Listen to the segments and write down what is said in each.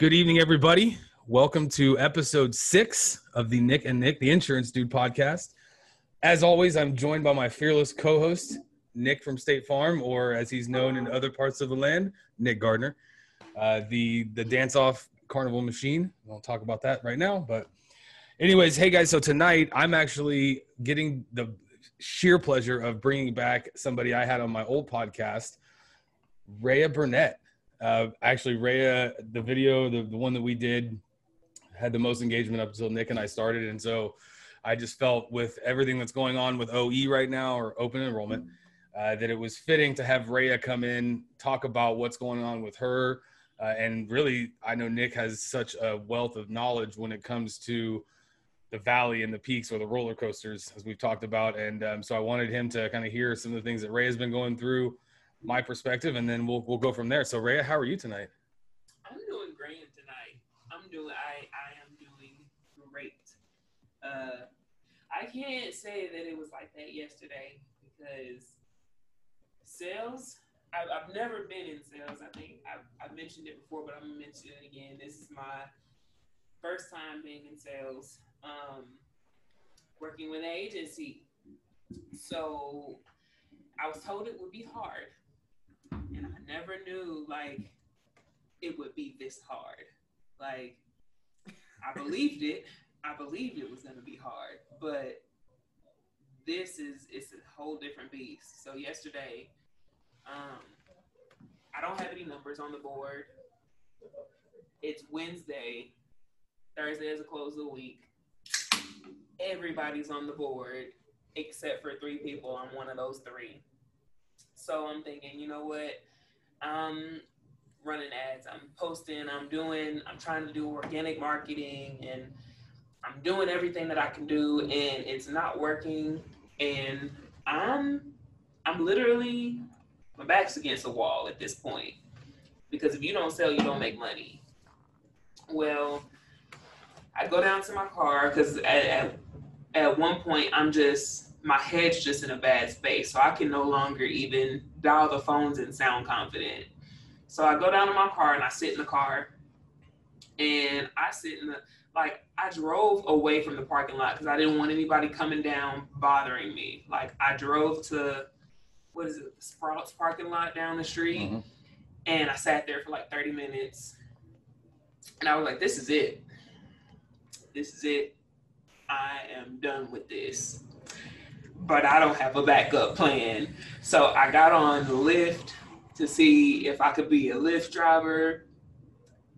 Good evening, everybody. Welcome to episode six of the Nick and Nick, the Insurance Dude podcast. As always, I'm joined by my fearless co host, Nick from State Farm, or as he's known in other parts of the land, Nick Gardner, uh, the, the dance off carnival machine. We'll talk about that right now. But, anyways, hey guys, so tonight I'm actually getting the sheer pleasure of bringing back somebody I had on my old podcast, Reya Burnett. Uh, actually, Reya, the video, the, the one that we did, had the most engagement up until Nick and I started. And so I just felt with everything that's going on with OE right now or open enrollment, uh, that it was fitting to have Reya come in, talk about what's going on with her. Uh, and really, I know Nick has such a wealth of knowledge when it comes to the valley and the peaks or the roller coasters, as we've talked about. And um, so I wanted him to kind of hear some of the things that Ray has been going through, my perspective, and then we'll we'll go from there. So Ray, how are you tonight? I'm doing great tonight. I'm doing I I am doing great. Uh, I can't say that it was like that yesterday because sales. I've, I've never been in sales. I think I've, I've mentioned it before, but I'm gonna mention it again. This is my first time being in sales, um, working with an agency. So I was told it would be hard, never knew like it would be this hard. Like I believed it. I believed it was gonna be hard, but this is it's a whole different beast. So yesterday, um, I don't have any numbers on the board. It's Wednesday. Thursday is a close of the week. Everybody's on the board except for three people. I'm one of those three. So I'm thinking, you know what? I'm running ads. I'm posting. I'm doing. I'm trying to do organic marketing, and I'm doing everything that I can do, and it's not working. And I'm, I'm literally, my back's against the wall at this point, because if you don't sell, you don't make money. Well, I go down to my car because at, at at one point I'm just my head's just in a bad space, so I can no longer even dial the phones and sound confident. So I go down to my car and I sit in the car, and I sit in the like I drove away from the parking lot because I didn't want anybody coming down bothering me. Like I drove to what is it, the Sprouts parking lot down the street, Mm-hmm. and I sat there for like 30 minutes, and I was like, "This is it. This is it. I am done with this." But I don't have a backup plan, so I got on Lyft to see if I could be a Lyft driver.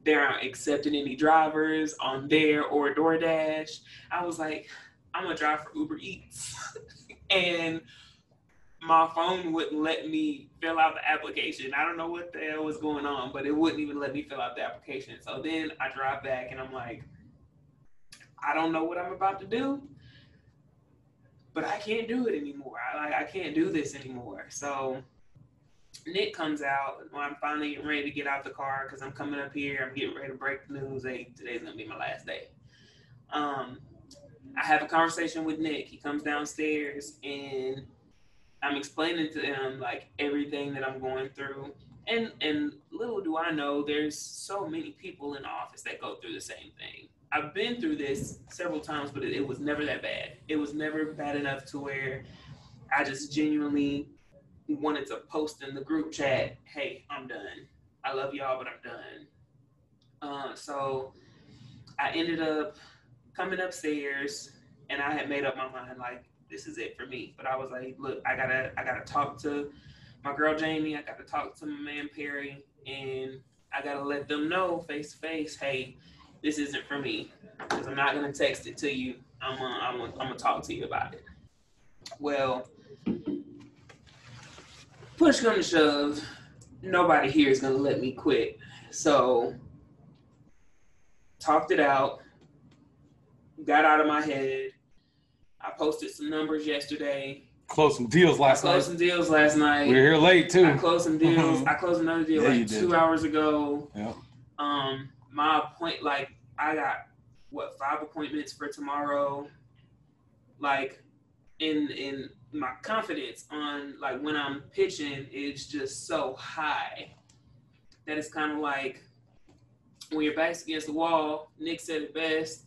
They aren't accepting any drivers on there or DoorDash. I was like, I'm gonna drive for Uber Eats, and my phone wouldn't let me fill out the application. I don't know what the hell was going on, but it wouldn't even let me fill out the application. So then I drive back and I'm like, I don't know what I'm about to do, but I can't do it anymore. I like I can't do this anymore. So Nick comes out when I'm finally getting ready to get out the car because I'm coming up here. I'm getting ready to break the news. Hey, today's gonna be my last day. Um, I have a conversation with Nick. He comes downstairs and I'm explaining to him like everything that I'm going through. And and little do I know, there's so many people in office that go through the same thing. I've been through this several times, but it, it was never that bad. It was never bad enough to where I just genuinely wanted to post in the group chat, "Hey, I'm done. I love y'all, but I'm done." Uh, so I ended up coming upstairs, and I had made up my mind like this is it for me. But I was like, look, I gotta I gotta talk to my girl Jamie. I gotta talk to my man Perry, and I gotta let them know face to face, hey, this isn't for me. Because I'm not gonna text it to you. I'm gonna, I'm gonna, I'm gonna talk to you about it. Well, push come to shove, nobody here is gonna let me quit. So talked it out, got out of my head. I posted some numbers yesterday. Closed some deals last closed night. Closed some deals last night. We are here late too. I closed some deals. I closed another deal Yeah, like did. two hours ago. Yeah. Um, my point, like I got what five appointments for tomorrow. Like, in in my confidence on like when I'm pitching is just so high that it's kind of like when your back's against the wall, Nick said it best.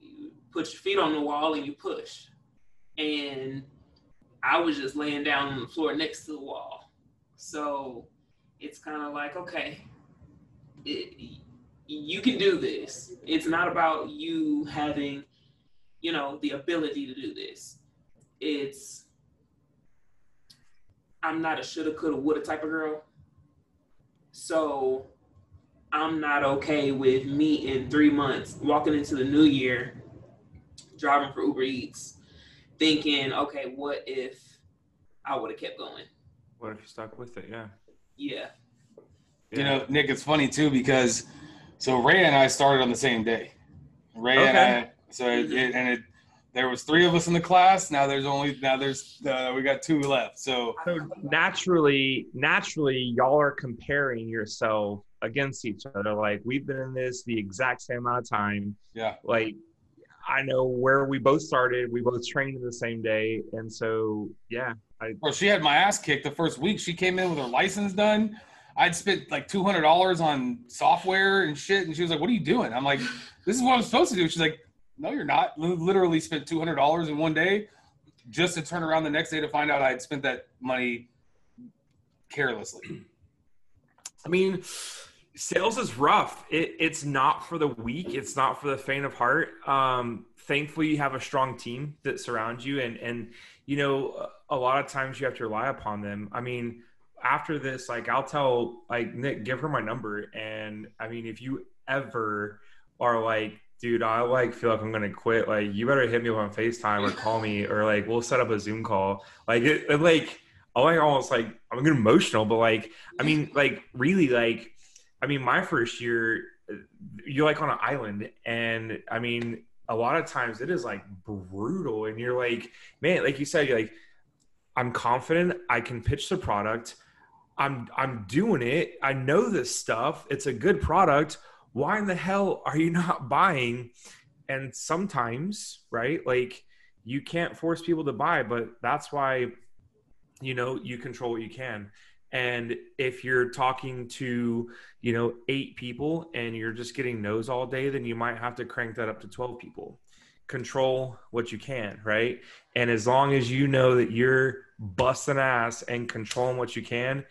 You put your feet on the wall and you push. And I was just laying down on the floor next to the wall. So it's kind of like, okay, it, you can do this. It's not about you having, you know, the ability to do this. It's, I'm not a shoulda, coulda, woulda type of girl. So I'm not okay with me in three months walking into the new year, driving for Uber Eats, thinking, okay, what if I would have kept going? What if you stuck with it? Yeah. Yeah. You know, Nick, it's funny too because so Ray and I started on the same day. Ray and Okay. I, so it, it, and it, there was three of us in the class. Now there's only now there's uh, we got two left. So So naturally, naturally, y'all are comparing yourself against each other. Like we've been in this the exact same amount of time. yeah, Like I know where we both started. We both trained in the same day, and so yeah, I Bro, she had my ass kicked the first week. She came in with her license done. I'd spent like two hundred dollars on software and shit, and she was like, "What are you doing?" I'm like, "This is what I'm supposed to do." She's like, "No, you're not." Literally spent two hundred dollars in one day, just to turn around the next day to find out I had spent that money carelessly. I mean, sales is rough. It, it's not for the weak. It's not for the faint of heart. Um, thankfully, you have a strong team that surrounds you, and and you know, a lot of times you have to rely upon them. I mean, after this, like I'll tell like Nick, give her my number, and I mean, if you ever are like. Dude, I like feel like I'm gonna quit. Like, you better hit me up on Facetime or call me, or like we'll set up a Zoom call. Like, it, it like I like almost like I'm getting emotional, but like I mean, like really, like I mean, my first year, you're like on an island, and I mean, a lot of times it is like brutal, and you're like, man, like you said, you're like, I'm confident, I can pitch the product, I'm I'm doing it, I know this stuff, it's a good product. Why in the hell are you not buying? And sometimes, right, like you can't force people to buy, but that's why you know you control what you can. And if you're talking to you know eight people and you're just getting no's all day then you might have to crank that up to 12 people. Control what you can right? And as long as you know that you're busting ass and controlling what you can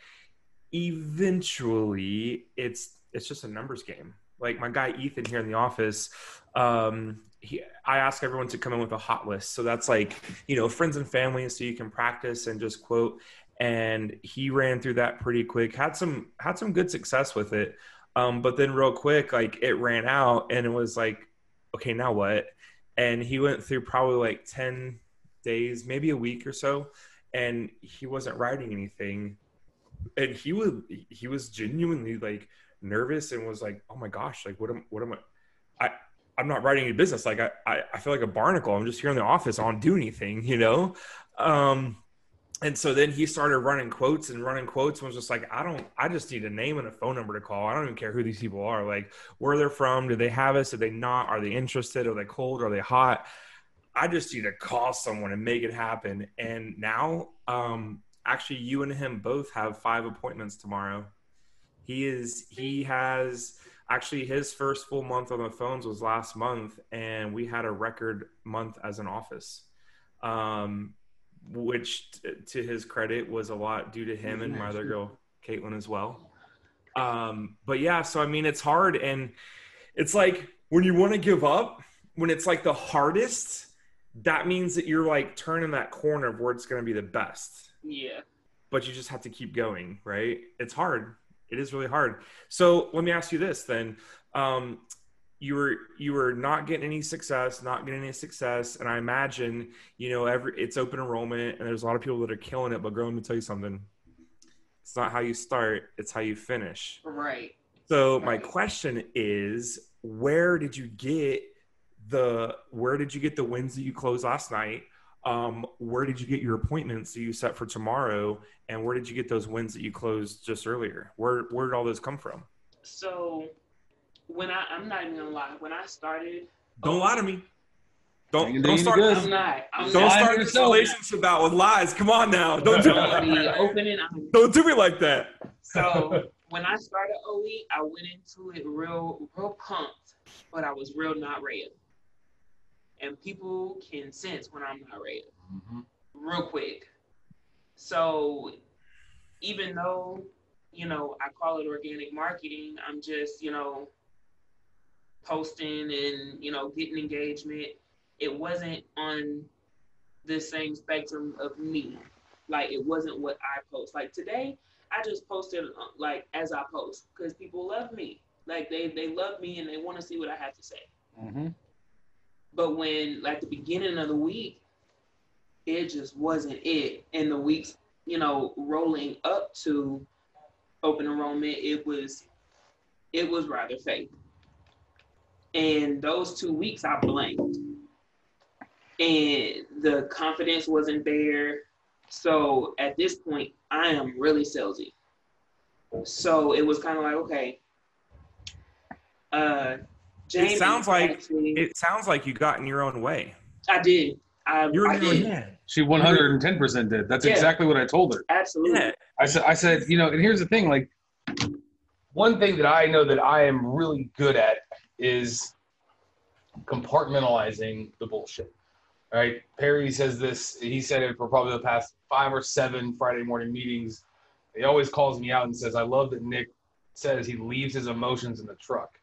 eventually it's it's just a numbers game like my guy ethan here in the office um he, I ask everyone to come in with a hot list. So that's like, you know, friends and family, so you can practice and just quote. And he ran through that pretty quick. Had some had some good success with it. Um, but then real quick, like it ran out, and it was like, okay, now what? And he went through probably like ten days, maybe a week or so, and he wasn't writing anything. And he was he was genuinely like nervous and was like, oh my gosh, like what am what am I? I I'm not writing any business. Like I, I, I feel like a barnacle. I'm just here in the office. I don't do anything, you know? Um, and so then he started running quotes and running quotes and was just like, I don't, I just need a name and a phone number to call. I don't even care who these people are. Like where they're from. Do they have us? Do they not? Are they interested? Are they cold? Are they hot? I just need to call someone and make it happen. And now, um, actually you and him both have five appointments tomorrow. He is, he has, actually his first full month on the phones was last month and we had a record month as an office. Um, which t- to his credit was a lot due to him and my other girl caitlin as well. Um, but yeah so i mean it's hard and it's like when you want to give up when it's like the hardest that means that you're like turning that corner of where it's going to be the best Yeah. but you just have to keep going, right? It's hard. It is really hard. So let me ask you this then. Um, you were you were not getting any success, not getting any success, and I imagine you know every it's open enrollment, and there's a lot of people that are killing it. But girl, let me tell you something. It's not how you start; it's how you finish. Right. So my question is, where did you get the where did you get the wins that you closed last night? Um, where did you get your appointments that you set for tomorrow? And where did you get those wins that you closed just earlier? Where where did all those come from? So when I, I'm not even gonna lie, when I started, Don't lie to me. Don't don't start good. I'm not. I'm don't not. start this yourself. relationship out with lies. Come on now. Don't do me like The that. opening. Don't do me like that. so when I started OE, I went into it real, real pumped, but I was real not ready. And people can sense when I'm not ready, Mm-hmm. real quick. So even though, you know, I call it organic marketing, I'm just, you know, posting and, you know, getting engagement. It wasn't on the same spectrum of me. Like it wasn't what I post. Like today, I just posted uh, like as I post because people love me. Like they they love me and they want to see what I have to say. Mm-hmm. But when like the beginning of the week, it just wasn't it. And the weeks, you know, rolling up to open enrollment, it was it was rather fake. And those two weeks I blanked. And the confidence wasn't there. So at this point, I am really salesy. So it was kind of like, okay. Uh Jamie it sounds like actually- it sounds like you got in your own way. I did. I, You're I in did. head. She 110 percent did. That's Yeah. exactly what I told her. Absolutely. Yeah. I said, I said, you know, and here's the thing, like, one thing that I know that I am really good at is compartmentalizing the bullshit. All right. Perry says this, he said it for probably the past five or seven Friday morning meetings. He always calls me out and says, I love that Nick says he leaves his emotions in the truck.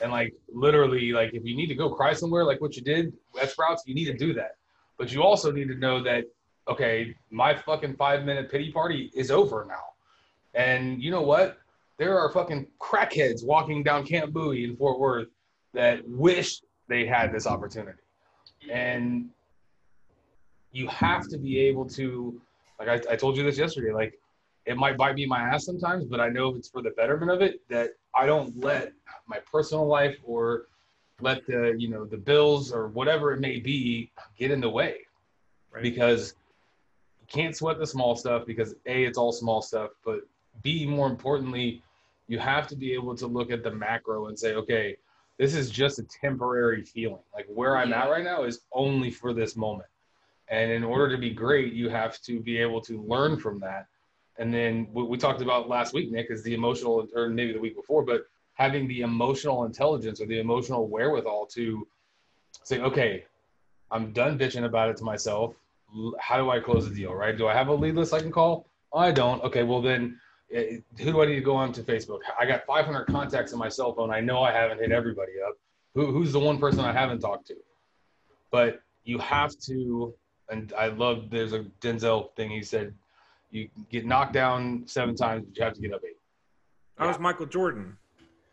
And like literally, like if you need to go cry somewhere, like what you did at Sprouts, you need to do that. But you also need to know that okay, my fucking five minute pity party is over now. And you know what? There are fucking crackheads walking down Camp Bowie in Fort Worth that wish they had this opportunity. And you have to be able to, like I, I told you this yesterday, like it might bite me in my ass sometimes, but I know it's for the betterment of it, that I don't let my personal life or let the, you know, the bills or whatever it may be get in the way. Right. because you can't sweat the small stuff because a it's all small stuff but b more importantly you have to be able to look at the macro and say okay this is just a temporary feeling. Like where i'm at right now is only for this moment. And in order to be great you have to be able to learn from that. And then what we talked about last week nick is the emotional or maybe the week before but having the emotional intelligence or the emotional wherewithal to say okay I'm done bitching about it to myself. How do I close the deal, right? Do I have a lead list I can call? I don't. Okay, well then, eh, who do I need to go on to Facebook? I got 500 contacts in my cell phone. I know I haven't hit everybody up. Who, who's the one person I haven't talked to? But you have to, and I love. There's a Denzel thing. He said, "You get knocked down seven times, but you have to get up eight. That was Michael Jordan.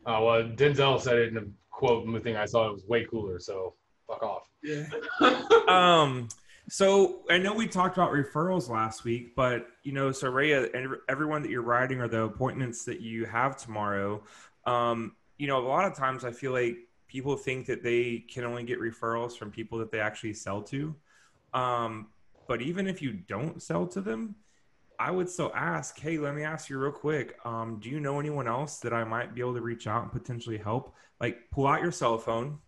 Oh well, Denzel said it in a quote thing. I saw it was way cooler. So fuck off. Yeah. um so i know we talked about referrals last week but you know so and everyone that you're writing or the appointments that you have tomorrow um you know a lot of times i feel like people think that they can only get referrals from people that they actually sell to um but even if you don't sell to them i would so ask hey let me ask you real quick um do you know anyone else that i might be able to reach out and potentially help? Like pull out your cell phone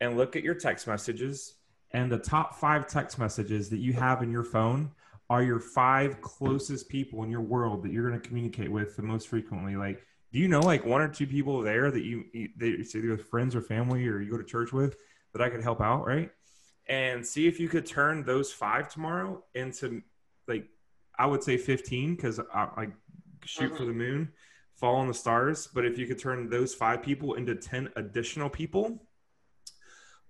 and look at your text messages and the top five text messages that you have in your phone are your five closest people in your world that you're going to communicate with the most frequently. Like do you know like one or two people there that you that either with friends or family or you go to church with that i could help out right? And see if you could turn those five tomorrow into like i would say 15 because i like shoot for the moon fall on the stars but if you could turn those five people into 10 additional people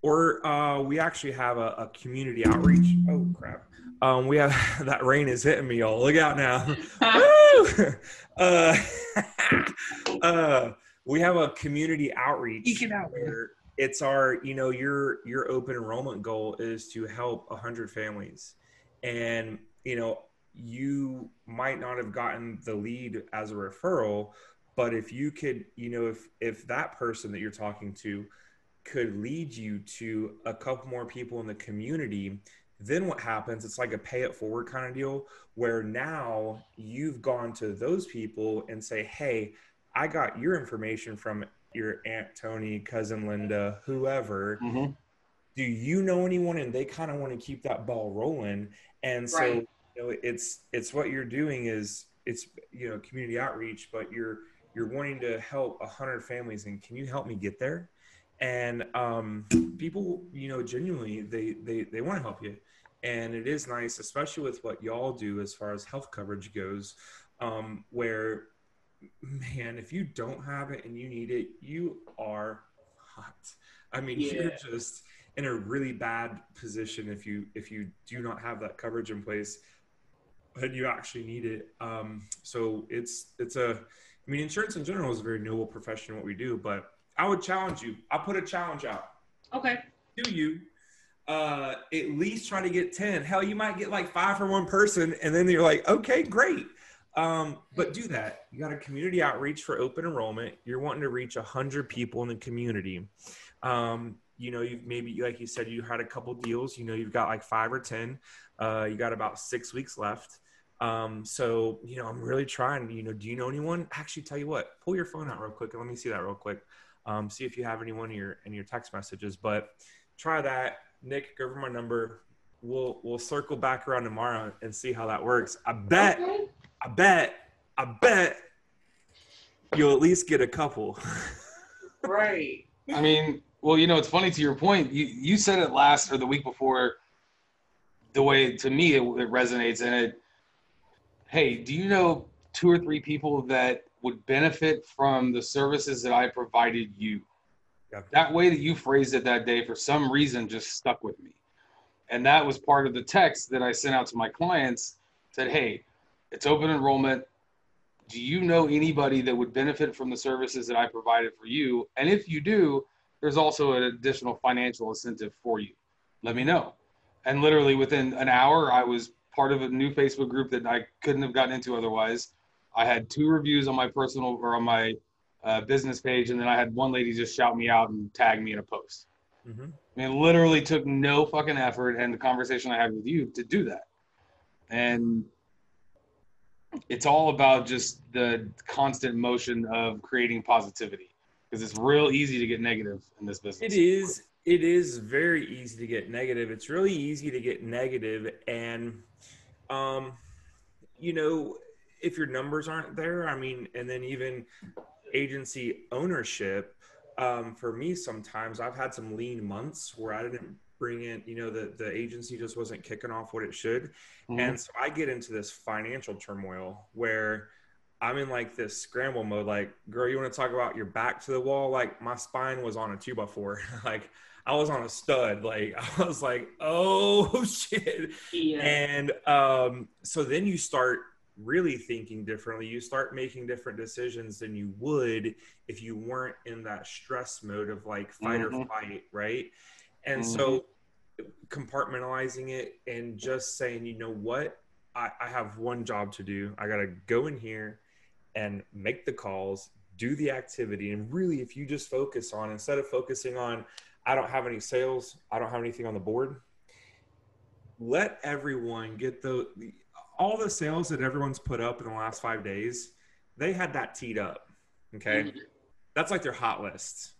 or uh, we actually have a, a community outreach. Oh crap! Um, we have that rain is hitting me, y'all. Look out now! Uh, uh, we have a community outreach. Eke it out, where it's our, you know, your your open enrollment goal is to help hundred families, and you know, you might not have gotten the lead as a referral, but if you could, you know, if if that person that you're talking to could lead you to a couple more people in the community then what happens it's like a pay it forward kind of deal where now you've gone to those people and say hey i got your information from your aunt tony cousin linda whoever Mm-hmm. do you know anyone and they kind of want to keep that ball rolling and so Right. You know it's it's what you're doing is it's you know community outreach but you're you're wanting to help a 100 families and can you help me get there? And um, people you know genuinely they they, they want to help you. And it is nice especially with what y'all do as far as health coverage goes um, where man if you don't have it and you need it you are hot. I mean Yeah. you're just in a really bad position if you if you do not have that coverage in place and you actually need it. Um, so it's it's a i mean insurance in general is a very noble profession what we do but i would challenge you. I'll put a challenge out Okay. do you. Uh at least try to get 10 hell you might get like five for one person and then you're like okay great. Um but do that. You got a community outreach for open enrollment. You're wanting to reach 100 people in the community. Um you know you've maybe like you said you had a couple deals. You know you've got like five or 10 uh you got about six weeks left um so you know i'm really trying you know do you know anyone actually tell you what pull your phone out real quick and let me see that real quick um see if you have anyone in your in your text messages but try that. Nick, go over my number. We'll we'll circle back around tomorrow and see how that works. I bet, Okay. I bet, I bet you'll at least get a couple. Right. I mean, well, you know, it's funny to your point. You you said it last or the week before. The way to me it, it resonates, and it. Hey, do you know two or three people that would benefit from the services that I provided you? Yeah. That way that you phrased it that day, for some reason, just stuck with me, and that was part of the text that I sent out to my clients. Said, hey, it's open enrollment do you know anybody that would benefit from the services that I provided for you? And if you do, there's also an additional financial incentive for you. Let me know. And literally within an hour, I was part of a new Facebook group that I couldn't have gotten into otherwise. I had two reviews on my personal or on my uh, business page, and then I had one lady just shout me out and tag me in a post. Mhm. I mean, it literally took no fucking effort and the conversation I had with you to do that. And it's all about just the constant motion of creating positivity because it's real easy to get negative in this business. It is. It is very easy to get negative. It's really easy to get negative, and um, you know, if your numbers aren't there, I mean, and then even agency ownership. Um, for me, sometimes I've had some lean months where I didn't bring in, you know, the the agency just wasn't kicking off what it should, Mhm. and so I get into this financial turmoil where I'm in like this scramble mode. Like, girl, you want to talk about your back to the wall? Like, my spine was on a two by four. like, I was on a stud. Like, I was like, oh shit. Yeah. And um, so then you start really thinking differently. You start making different decisions than you would if you weren't in that stress mode of like fight or Mhm. fight, right? And so compartmentalizing it and just saying, you know what? I, I have one job to do. I got to go in here and make the calls, do the activity. And really, if you just focus on, instead of focusing on, I don't have any sales, I don't have anything on the board, let everyone get the, all the sales that everyone's put up in the last five days, they had that teed up. Okay. Mhm. That's like their hot list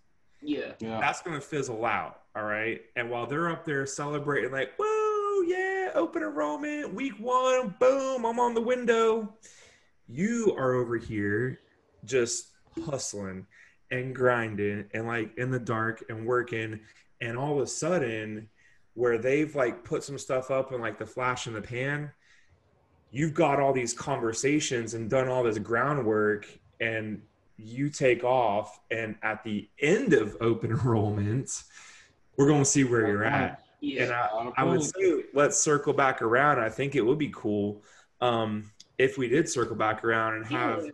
Yeah. yeah. that's going to fizzle out. All right. And while they're up there celebrating, like, whoa, yeah, open enrollment, week one, boom, I'm on the window. You are over here just hustling and grinding and like in the dark and working. And all of a sudden, where they've like put some stuff up and like the flash in the pan, you've got all these conversations and done all this groundwork and you take off and at the end of open enrollment we're going to see where you're at Yeah. and I, On a I would say let's circle back around i think it would be cool um, if we did circle back around and have Yeah.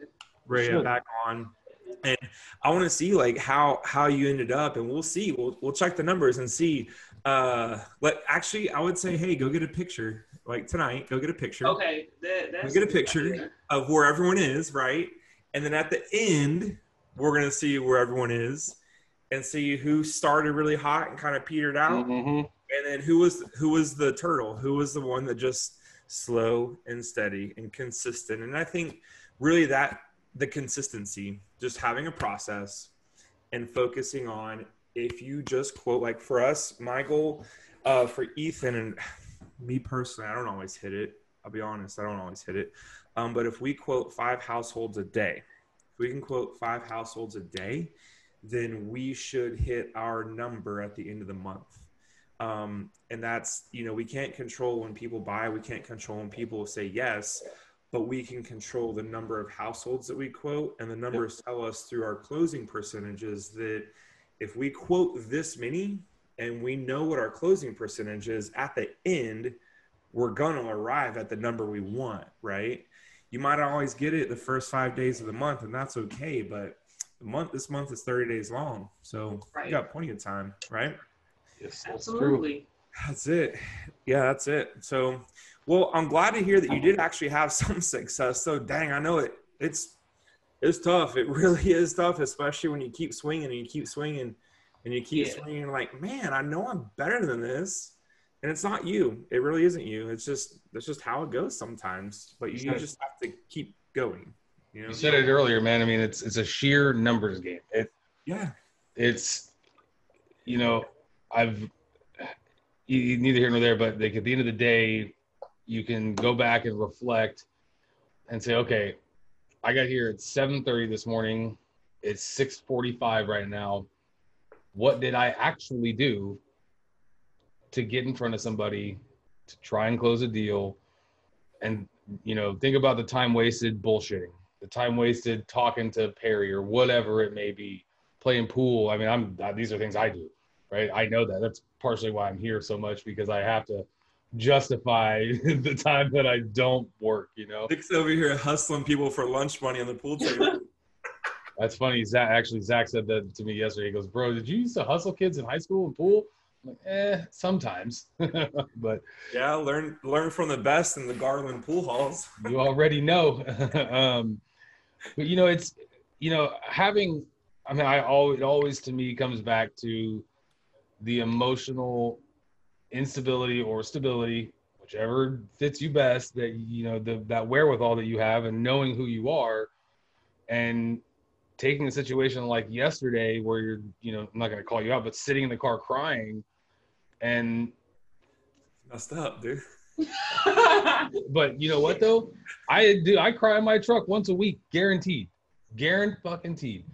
Reya Should. back on and i want to see like how how you ended up and we'll see we'll, we'll check the numbers and see uh let actually i would say hey go get a picture like tonight go get a picture Okay. That, that's get a picture. of where everyone is, right? And then at the end, we're gonna see where everyone is and see who started really hot and kind of petered out, Mhm. and then who was who was the turtle, who was the one that just slow and steady and consistent. And I think really that the consistency, just having a process and focusing on if you just quote like for us, my goal uh, for Ethan and me personally, I don't always hit it. I'll be honest, I don't always hit it. Um, but if we quote five households a day, if we can quote five households a day, then we should hit our number at the end of the month. Um, and that's, you know, we can't control when people buy, we can't control when people say yes, but we can control the number of households that we quote. And the numbers yep. tell us through our closing percentages that if we quote this many and we know what our closing percentage is at the end, we're going to arrive at the number we want, right? You might not always get it the first five days of the month, and that's okay. But the month, this month is 30 days long. So right. you got plenty of time, right? Yes, absolutely. That's it. Yeah, that's it. So, well, I'm glad to hear that you did actually have some success. So, dang, I know it. It's it's tough. It really is tough, especially when you keep swinging and you keep swinging and you keep yeah. swinging. Like, man, I know I'm better than this, and it's not you. It really isn't you. It's just that's just how it goes sometimes. But you, you just have to keep going. You, know? you said it earlier, man. I mean, it's it's a sheer numbers game. It yeah. It's you know I've neither here nor there, but like at the end of the day, you can go back and reflect and say, okay, I got here at 7:30 this morning. It's 6:45 right now. What did I actually do to get in front of somebody to try and close a deal? And you know, think about the time wasted bullshitting, the time wasted talking to Perry or whatever it may be, playing pool. I mean, I'm these are things I do right? I know that. That's partially why I'm here so much because I have to justify the time that I don't work, you know. Nick's over here hustling people for lunch money on the pool table. That's funny. Zach actually Zach said that to me yesterday. He goes, "Bro, did you used to hustle kids in high school and pool?" I'm like, eh, sometimes. but yeah, learn learn from the best in the Garland pool halls. you already know. um, but you know, it's you know having. I mean, I always it always to me comes back to the emotional instability or stability, whichever fits you best, that you know the that wherewithal that you have and knowing who you are, and taking a situation like yesterday where you're, you know, I'm not gonna call you out, but sitting in the car crying, and messed up, dude. but you know what though? I do. I cry in my truck once a week, guaranteed, guaranteed,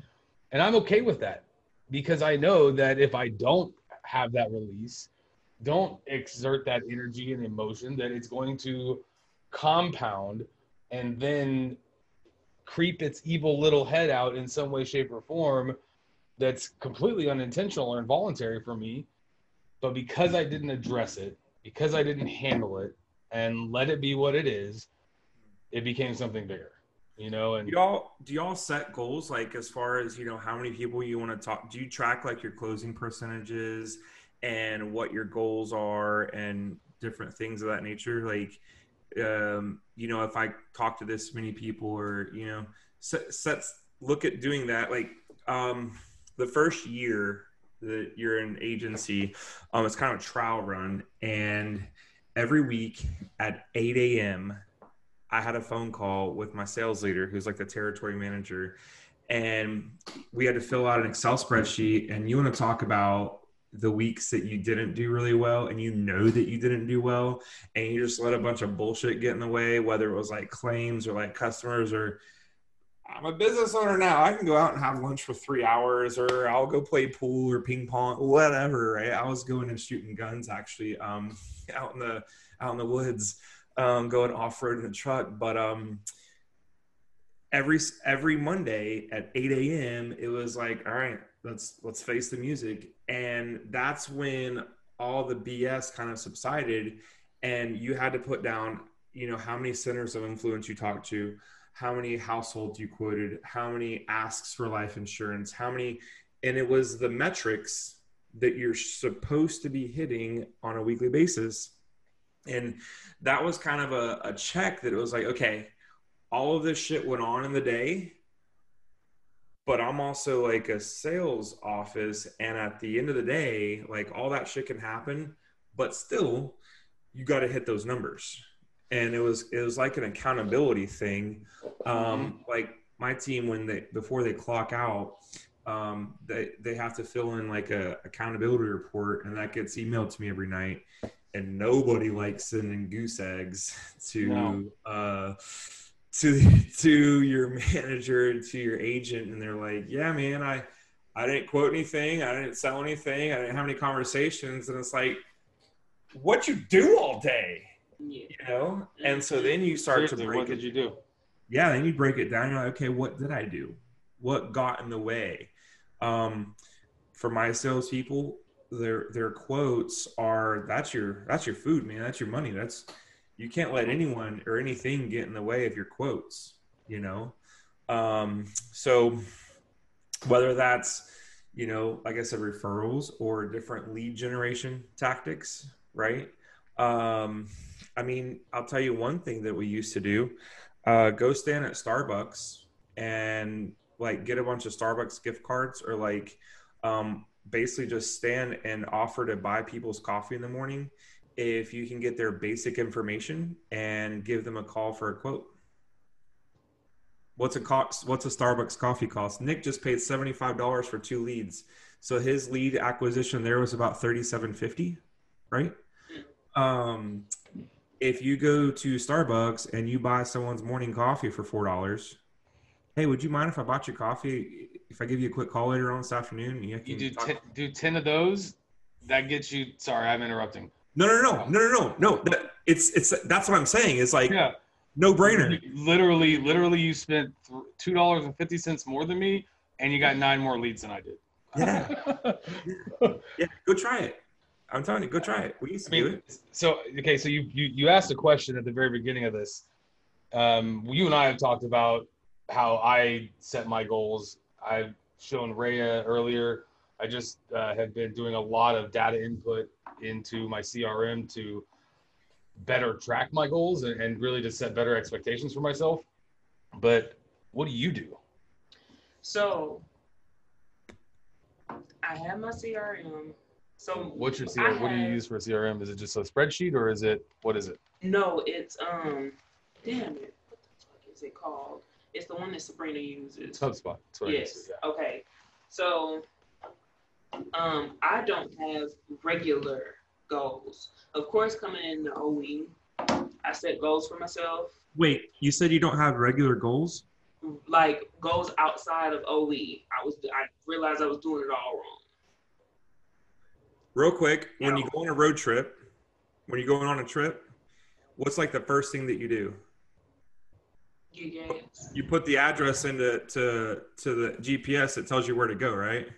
and I'm okay with that because I know that if I don't have that release, don't exert that energy and emotion, that it's going to compound and then creep its evil little head out in some way, shape, or form that's completely unintentional or involuntary for me. But because I didn't address it, because I didn't handle it and let it be what it is, it became something bigger you know and y'all do y'all set goals like as far as you know how many people you want to talk do you track like your closing percentages and what your goals are and different things of that nature. Like um you know if i talk to this many people or you know set, sets look at doing that like um the first year that you're an agency um it's kind of a trial run. And every week at 8 a.m I had a phone call with my sales leader, who's like the territory manager, and we had to fill out an Excel spreadsheet. And you want to talk about the weeks that you didn't do really well, and you know that you didn't do well, and you just let a bunch of bullshit get in the way, whether it was like claims or like customers or I'm a business owner now. I can go out and have lunch for three hours, or I'll go play pool or ping pong, whatever. Right? I was going and shooting guns actually, um, out in the out in the woods um, going off road in the truck. But um, every every Monday at 8 a.m., it was like, all right, let's let's face the music, and that's when all the BS kind of subsided, and you had to put down, you know, how many centers of influence you talked to, how many households you quoted, how many asks for life insurance, how many, and it was the metrics that you're supposed to be hitting on a weekly basis. And that was kind of a, a check that it was like, okay, all of this shit went on in the day, but I'm also like a sales office. And at the end of the day, like all that shit can happen, but still, you got to hit those numbers. And it was it was like an accountability thing. Um, mm-hmm. Like my team, when they before they clock out, um, they they have to fill in like a accountability report, and that gets emailed to me every night and nobody likes sending goose eggs to no. uh, to to your manager to your agent and they're like yeah man i i didn't quote anything. I didn't sell anything. I didn't have any conversations. And it's like what you do all day? Yeah. you know? And so then you start to break what it did you do? yeah then you break it down. You're like okay what did i do? What got in the way? Um for my salespeople their their quotes are that's your that's your food man. That's your money. That's you can't let anyone or anything get in the way of your quotes you know? Um so whether that's you know like i said referrals or different lead generation tactics right? Um i mean i'll tell you one thing that we used to do uh, go stand at Starbucks and like get a bunch of Starbucks gift cards or like um, basically just stand and offer to buy people's coffee in the morning if you can get their basic information and give them a call for a quote. What's a cost? What's a Starbucks coffee cost? Nick just paid seventy five dollars for two leads, so his lead acquisition there was about thirty seven fifty, right? Um, if you go to Starbucks and you buy someone's morning coffee for four dollars, hey, would you mind if I bought your coffee? If I give you a quick call later on this afternoon, you, You do ten, do ten of those. That gets you. Sorry, I'm interrupting. No, no, no, no, no, no, no. It's it's that's what I'm saying. It's like Yeah, no brainer. Literally, literally, you spent two dollars and fifty cents more than me, and you got nine more leads than I did. Yeah, yeah. Go try it. I'm telling you, go try it. We used I to do it. so okay, so you, you you asked a question at the very beginning of this. Um, you and I have talked about how I set my goals. I've shown Reya earlier. I just uh, have been doing a lot of data input into my CRM to better track my goals and, and really to set better expectations for myself. But what do you do? So I have my CRM. So What's your CRM? What do you use for CRM? Is it just a spreadsheet or is it what is it? No, it's um damn it. What the fuck is it called? It's the one that Sabrina uses. It's HubSpot. That's what I use, Yes. Okay. So um I don't have regular goals. Of course coming in the OE, I set goals for myself. Wait, you said you don't have regular goals? Like goals outside of OE. I was I realized I was doing it all wrong. Real quick, when you go on a road trip, when you're going on a trip, what's like the first thing that you do? Get. You put the address into to to the GPS. It tells you where to go, right?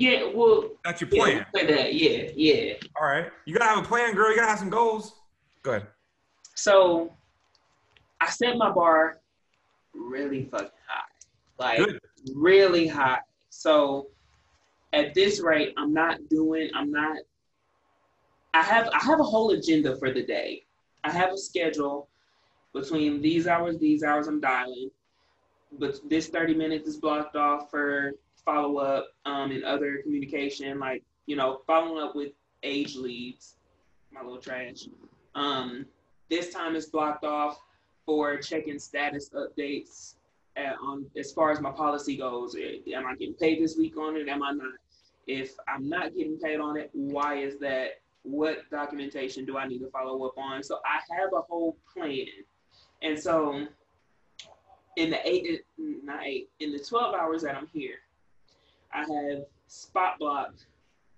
Yeah, well That's your plan. we'll that. Yeah, yeah. All right. You gotta have a plan, girl. You gotta have some goals. Go ahead. So I set my bar really fucking high. Like Good. really high. So at this rate, I'm not doing, I'm not I have I have a whole agenda for the day. I have a schedule between these hours, these hours I'm dialing. But this 30 minutes is blocked off for follow up um, and other communication, like, you know, following up with age leads, my little trash. Um, this time is blocked off for checking status updates at, on as far as my policy goes. Eh, Am I getting paid this week on it? Am I not? If I'm not getting paid on it, why is that? What documentation do I need to follow up on? So I have a whole plan. And so in the eight, not eight, in the 12 hours that I'm here, I have spot blocked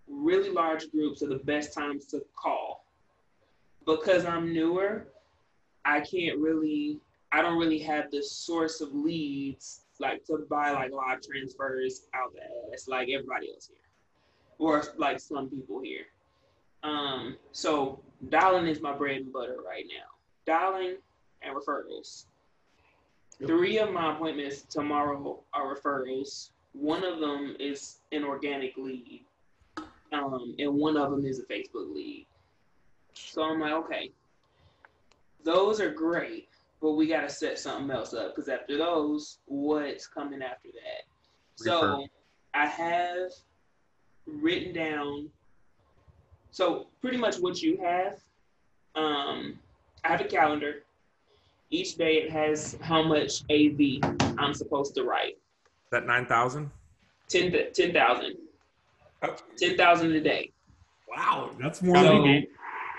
really large groups are the best times to call. Because I'm newer, I can't really, I don't really have the source of leads like to buy like live transfers out the ass like everybody else here, or like some people here. Um, so dialing is my bread and butter right now. Dialing and referrals. Three of my appointments tomorrow are referrals. One of them is an organic lead, um, and one of them is a Facebook lead. So I'm like, okay, those are great, but we got to set something else up because after those, what's coming after that? So I have written down. So pretty much what you have. Um, I have a calendar. Each day it has how much AV I'm supposed to write. That nine thousand. 10 10,000. Oh. 10,000 a day. Wow, that's more So, than me.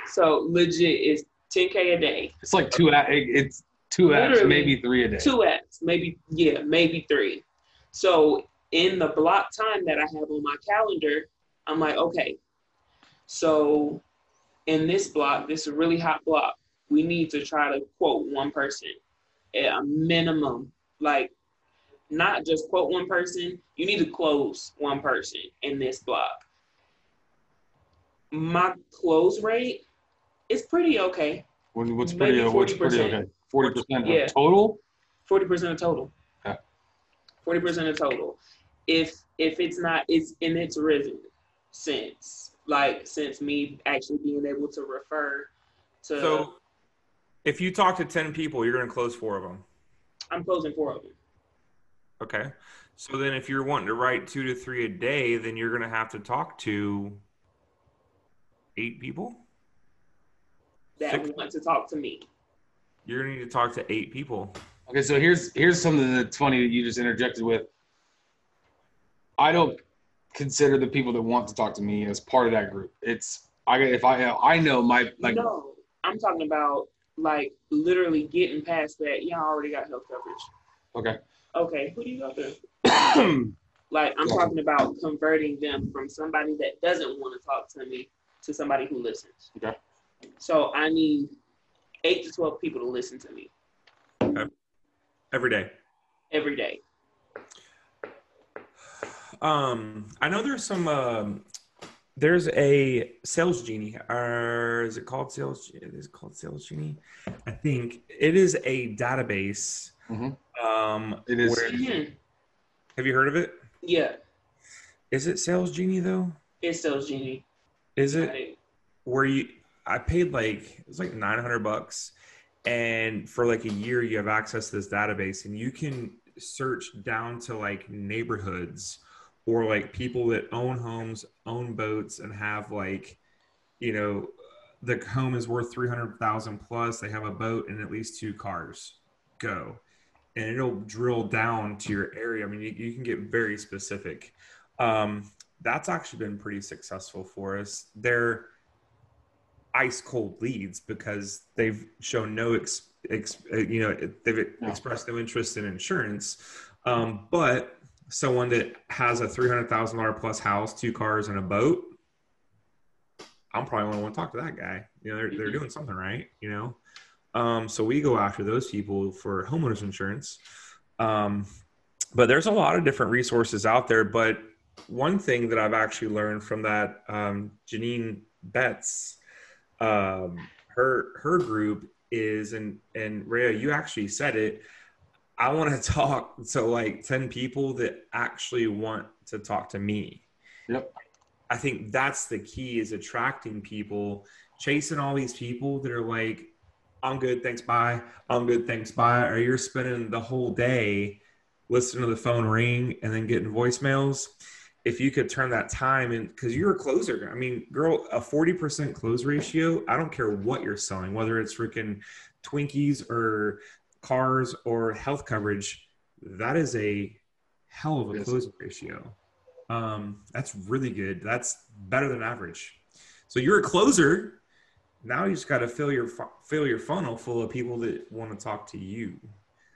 so legit is 10K a day. It's like two. a- It's Two apps, maybe three a day. two apps, maybe yeah, maybe three. So in the block time that I have on my calendar, I'm like, okay, so in this block, this is a really hot block. We need to try to quote one person at a minimum, like not just quote one person. You need to close one person in this block. My close rate is pretty okay. What's Maybe pretty, uh, what's pretty 40%. okay? Forty percent Yeah. of total. Forty percent of total. Okay. Forty percent of total. If if it's not, it's in its risen since like since me actually being able to refer to. So, if you talk to ten people, you're going to close four of them. I'm closing four of them. Okay. So then, if you're wanting to write two to three a day, then you're going to have to talk to eight people. that Six. want to talk to me. You're going to need to talk to eight people. Okay, so here's here's something that's funny that you just interjected with. I don't consider the people that want to talk to me as part of that group. It's I if I I know my like no, I'm talking about like literally getting past that. Y'all already got health coverage. okay. Okay, who do you go through? Like I'm talking about converting them from somebody that doesn't want to talk to me to somebody who listens. Okay. So I need eight to twelve people to listen to me every day. every day. Um, I know there's some. Um, there's a Salesgenie, or is it called sales? Is it called Salesgenie? I think it is a database. Mhm. Um, It is- where- Mhm. have you heard of it? Yeah, Is it Salesgenie though? it's Salesgenie. Is it it. where you? I paid like it was like nine hundred bucks, and for like a year you have access to this database, and you can search down to like neighborhoods or like people that own homes, own boats, and have like, you know, the home is worth three hundred thousand plus. They have a boat and at least two cars. Go, and it'll drill down to your area. I mean, you, you can get very specific. Um, that's actually been pretty successful for us. They're ice cold leads because they've shown no ex, ex uh, you know they've expressed no interest in insurance um, but someone that has a $300000 plus house two cars and a boat i'm probably going to want to talk to that guy you know they're, they're doing something right you know um, so we go after those people for homeowners insurance um, but there's a lot of different resources out there but one thing that i've actually learned from that um, janine betts um, her her group is and and Reya, you actually said it. I want to talk to like ten people that actually want to talk to me. Yep. I think that's the key is attracting people, chasing all these people that are like, I'm good, thanks, bye. I'm good, thanks, bye. Or you're spending the whole day listening to the phone ring and then getting voicemails if you could turn that time in because you're a closer i mean girl a 40% close ratio i don't care what you're selling whether it's freaking twinkies or cars or health coverage that is a hell of a Yes. close ratio um, that's really good that's better than average so you're a closer now you just got to fill your fill your funnel full of people that want to talk to you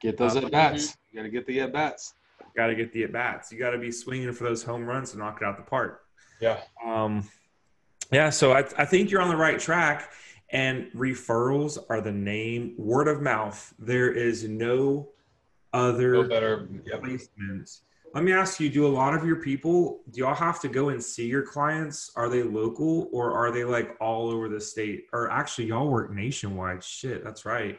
Get those Uh, at bats. You got to get the at bats. got to get the at bats. You got to be swinging for those home runs to knock it out the park. Yeah. Um, yeah. So I, I think you're on the right track. And referrals are the name. Word of mouth. There is no other No better. Yep. placements. Let me ask you: Do a lot of your people? Do y'all have to go and see your clients? Are they local or are they like all over the state? Or actually, y'all work nationwide. Shit, that's right.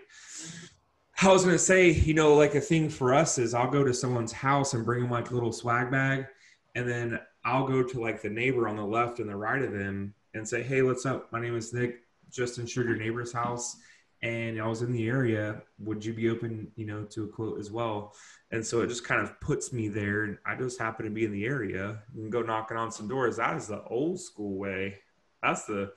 I was gonna say, you know, like a thing for us is I'll go to someone's house and bring them like a little swag bag, and then I'll go to like the neighbor on the left and the right of them and say, "Hey, what's up? My name is Nick. Just insured your neighbor's house, and I was in the area. Would you be open, you know, to a quote as well?" And so it just kind of puts me there, and I just happen to be in the area and go knocking on some doors. That is the old school way. That's the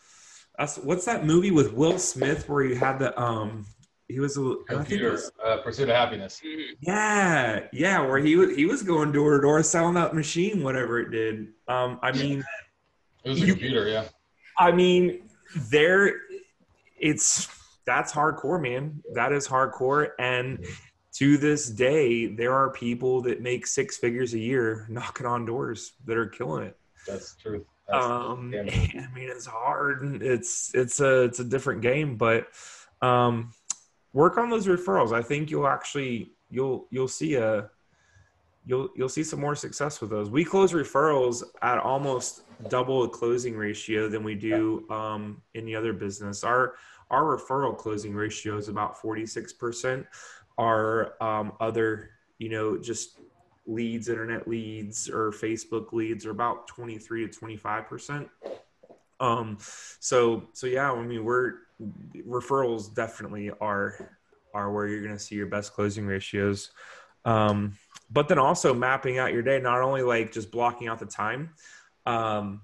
that's what's that movie with Will Smith where he had the um he was a I think it Computer. was, Uh, pursuit of happiness. Mhm. yeah yeah where he was he was going door to door selling that machine whatever it did. Um I mean It was a You- computer. Yeah. I mean there it's that's hardcore, man. That is hardcore. And to this day, there are people that make six figures a year knocking on doors that are killing it. That's true. Um, I mean, it's hard. And it's it's a it's a different game, but um, work on those referrals. I think you'll actually you'll you'll see a you'll you'll see some more success with those. We close referrals at almost double the closing ratio than we do um, any other business. Our our referral closing ratio is about forty six percent. Our um, other you know just leads, internet leads, or Facebook leads are about 23 to 25 percent. Um, so so yeah, I mean we're referrals definitely are are where you're going to see your best closing ratios. Um, but then also mapping out your day, not only like just blocking out the time, um,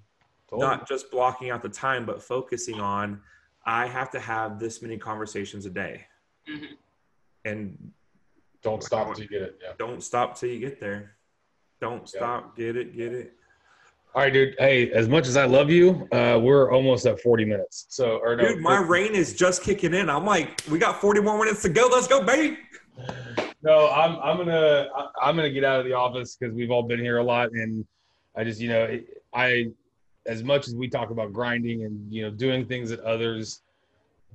totally. not just blocking out the time, but focusing on I have to have this many conversations a day, mm-hmm. and don't stop till you get it. Yeah. Don't stop till you get there. Don't stop. Get it. Get it. All right, dude. Hey, as much as I love you, uh, we're almost at 40 minutes. So, or no, dude, my rain is just kicking in. I'm like, we got 40 more minutes to go. Let's go, baby. No, I'm I'm gonna I'm gonna get out of the office because we've all been here a lot, and I just you know I as much as we talk about grinding and you know doing things that others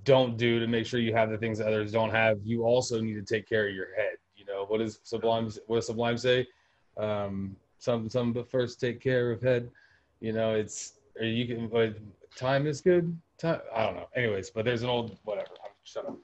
don't do to make sure you have the things that others don't have, you also need to take care of your head. You know what does Sublime what does Sublime say? Um, some some but first take care of head. You know it's you can but time is good. Time I don't know. Anyways, but there's an old whatever. I'm shut up.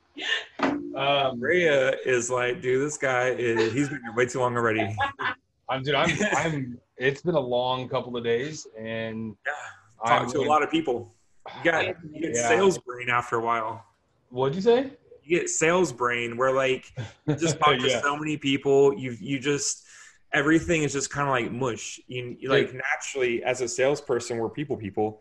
Um, Reya is like, dude, this guy is he's been here way too long already. I'm dude. I'm. I'm. It's been a long couple of days, and yeah, talking to a lot of people. You got you get yeah. sales brain after a while. What'd you say? You get sales brain where like you just talk yeah. to so many people. You you just everything is just kind of like mush. You, you like naturally as a salesperson, we're people people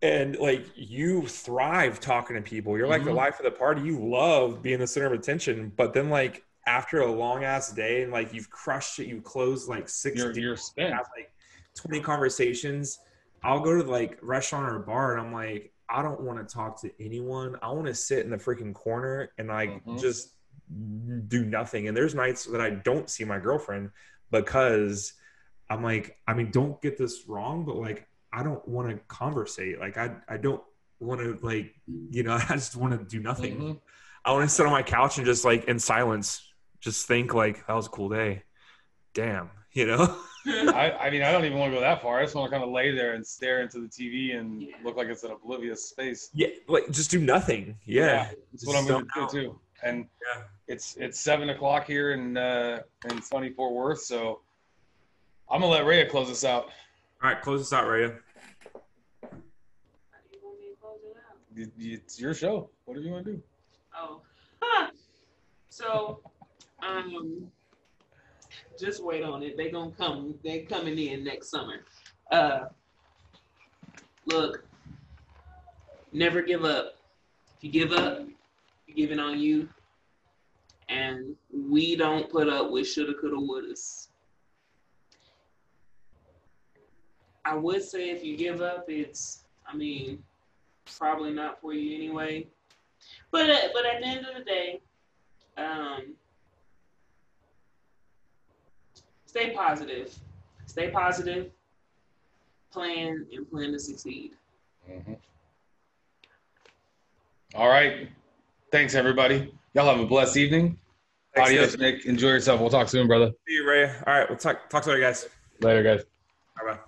and like you thrive talking to people you're like mm-hmm. the life of the party you love being the center of attention but then like after a long ass day and like you've crushed it you closed like 6 you're, you're spent. Have, like 20 conversations i'll go to like restaurant or bar and i'm like i don't want to talk to anyone i want to sit in the freaking corner and like mm-hmm. just do nothing and there's nights that i don't see my girlfriend because i'm like i mean don't get this wrong but like I don't want to conversate. Like I I don't want to like you know I just want to do nothing. Mm-hmm. I want to sit on my couch and just like in silence, just think like that was a cool day. Damn, you know. I, I mean, I don't even want to go that far. I just want to kind of lay there and stare into the TV and yeah. look like it's an oblivious space. Yeah, like just do nothing. Yeah, yeah that's what I'm going to do too. And yeah. it's it's seven o'clock here in uh, in sunny Fort Worth, so I'm gonna let Reya close us out. All right, close this out, Reya. How do you want me to close it out? It's your show. Whatever you want to do. Oh, huh. so um, just wait on it. They gonna come. They coming in next summer. Uh, look, never give up. If you give up, you're giving on you. And we don't put up with shoulda, coulda, wouldas. I would say if you give up, it's, I mean, probably not for you anyway. But uh, but at the end of the day, um, stay positive. Stay positive. Plan and plan to succeed. Mm-hmm. All right. Thanks, everybody. Y'all have a blessed evening. Thanks, Adios, Nick. Enjoy yourself. We'll talk soon, brother. See you, Ray. All right. We'll talk, talk to you guys. Later, guys. Bye bye.